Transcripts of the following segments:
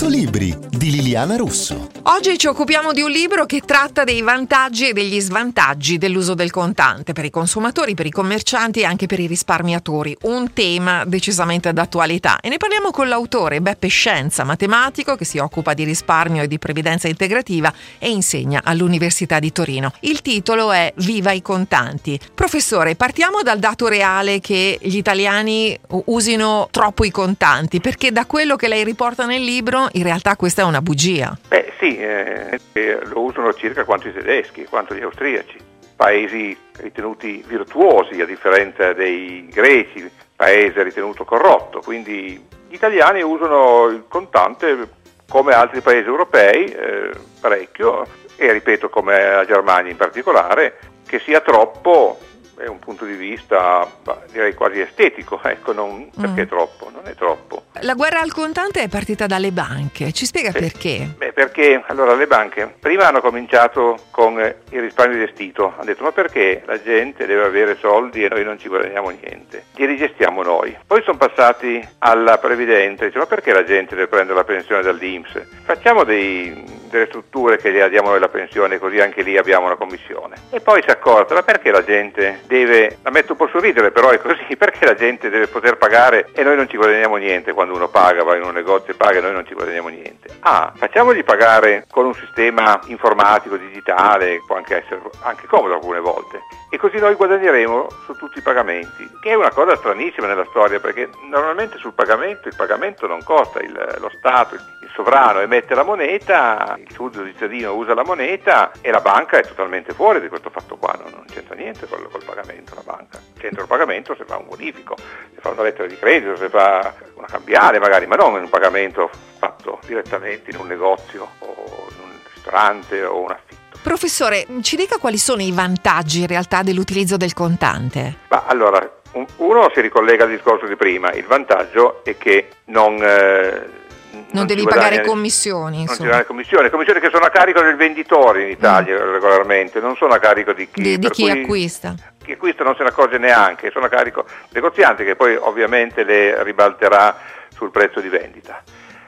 100 libri di Liliana Russo. Oggi ci occupiamo di un libro che tratta dei vantaggi e degli svantaggi dell'uso del contante per i consumatori, per i commercianti e anche per i risparmiatori. Un tema decisamente d'attualità e ne parliamo con l'autore Beppe Scienza, matematico che si occupa di risparmio e di previdenza integrativa e insegna all'Università di Torino. Il titolo è Viva i contanti. Professore, partiamo dal dato reale che gli italiani usino troppo i contanti, perché da quello che lei riporta nel libro in realtà questa è una bugia. Beh sì, eh, lo usano circa quanto i tedeschi, quanto gli austriaci, paesi ritenuti virtuosi a differenza dei greci, paese ritenuto corrotto, quindi gli italiani usano il contante come altri paesi europei eh, parecchio e ripeto come la Germania in particolare, che sia troppo è un punto di vista direi quasi estetico, ecco, non, perché mm. troppo, non è troppo. La guerra al contante è partita dalle banche, ci spiega sì. perché? Beh, perché allora le banche prima hanno cominciato con il risparmio gestito, hanno detto ma perché la gente deve avere soldi e noi non ci guadagniamo niente, li rigestiamo noi. Poi sono passati alla previdenza, dice ma perché la gente deve prendere la pensione dall'Inps? Facciamo dei delle strutture che gli diamo la pensione, così anche lì abbiamo una commissione. E poi si accorta, ma perché la gente deve, la metto un po' su ridere, però è così, perché la gente deve poter pagare e noi non ci guadagniamo niente quando uno paga, va in un negozio e paga e noi non ci guadagniamo niente. Ah, facciamogli pagare con un sistema informatico, digitale, può anche essere anche comodo alcune volte. E così noi guadagneremo su tutti i pagamenti, che è una cosa stranissima nella storia, perché normalmente sul pagamento il pagamento non costa, il, lo Stato, il sovrano emette la moneta, il suo cittadino usa la moneta e la banca è totalmente fuori di questo fatto qua, non, non c'entra niente col, col, pagamento la banca. C'entra il pagamento se fa un bonifico, se fa una lettera di credito, se fa una cambiale magari, ma non un pagamento fatto direttamente in un negozio o in un ristorante o un affitto. Professore, ci dica quali sono i vantaggi in realtà dell'utilizzo del contante? Ma allora, uno si ricollega al discorso di prima, il vantaggio è che non... Eh, non, non devi pagare commissioni. Non ci pagare commissioni, commissioni che sono a carico del venditore in Italia mm. regolarmente, non sono a carico di chi, di, di chi acquista. Chi acquista non se ne accorge neanche, sono a carico del negoziante che poi ovviamente le ribalterà sul prezzo di vendita.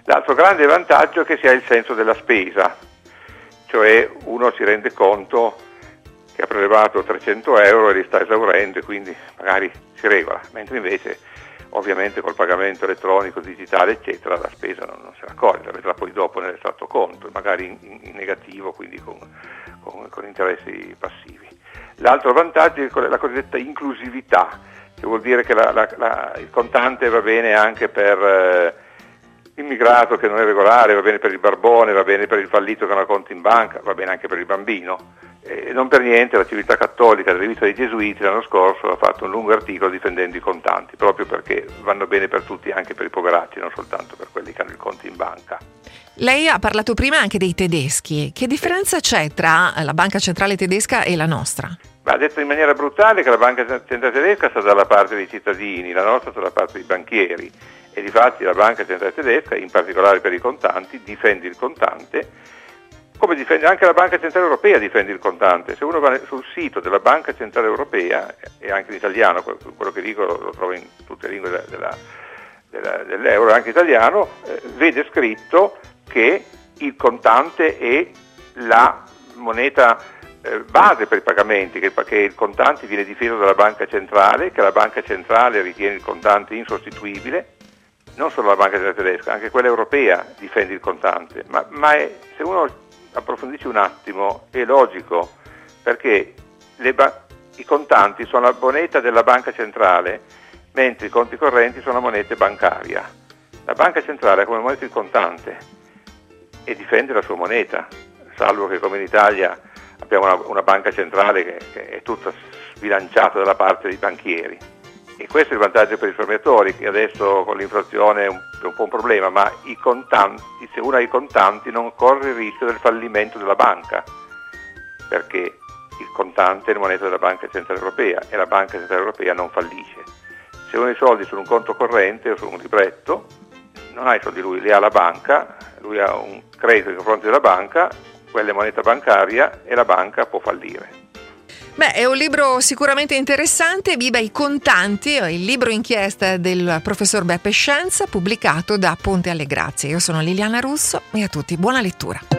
L'altro grande vantaggio è che si ha il senso della spesa, cioè uno si rende conto che ha prelevato 300 euro e li sta esaurendo e quindi magari si regola, mentre invece ovviamente col pagamento elettronico, digitale, eccetera, la spesa non, non se ne accorge, la vedrà poi dopo nell'estratto conto, magari in, in negativo, quindi con, con, con, interessi passivi. L'altro vantaggio è la cosiddetta inclusività, che vuol dire che la, la, la, il contante va bene anche per eh, l'immigrato che non è regolare, va bene per il barbone, va bene per il fallito che non ha conto in banca, va bene anche per il bambino e non per niente la civiltà cattolica della rivista dei Gesuiti l'anno scorso ha fatto un lungo articolo difendendo i contanti, proprio perché vanno bene per tutti, anche per i poveracci, non soltanto per quelli che hanno il conto in banca. Lei ha parlato prima anche dei tedeschi. Che differenza c'è tra la banca centrale tedesca e la nostra? Ha detto in maniera brutale che la banca centrale tedesca sta dalla parte dei cittadini, la nostra sta dalla parte dei banchieri e difatti la banca centrale tedesca, in particolare per i contanti, difende il contante come difende anche la Banca Centrale Europea difende il contante. Se uno va sul sito della Banca Centrale Europea, e anche in italiano, quello che dico lo trovo in tutte le lingue della, della, dell'euro, anche italiano, eh, vede scritto che il contante è la moneta eh, base per i pagamenti, che, che, il contante viene difeso dalla banca centrale, che la banca centrale ritiene il contante insostituibile, non solo la banca centrale tedesca, anche quella europea difende il contante, ma, ma è, se uno approfondisci un attimo, è logico, perché ba- i contanti sono la moneta della banca centrale, mentre i conti correnti sono la moneta bancaria. La banca centrale ha come moneta il contante e difende la sua moneta, salvo che come in Italia abbiamo una, una banca centrale che, che è tutta sbilanciata dalla parte dei banchieri. E questo è il vantaggio per i risparmiatori, che adesso con l'inflazione è un, po' un problema, ma contanti, se uno ha i contanti non corre il rischio del fallimento della banca, perché il contante è la moneta della Banca Centrale Europea e la Banca Centrale Europea non fallisce. Se uno ha i soldi su un conto corrente o su un libretto, non ha i soldi lui, li ha la banca, lui ha un credito nei confronti della banca, quella è moneta bancaria e la banca può fallire. Beh, è un libro sicuramente interessante, Viva i contanti, il libro inchiesta del professor Beppe Scienza, pubblicato da Ponte alle Grazie. Io sono Liliana Russo e a tutti buona lettura.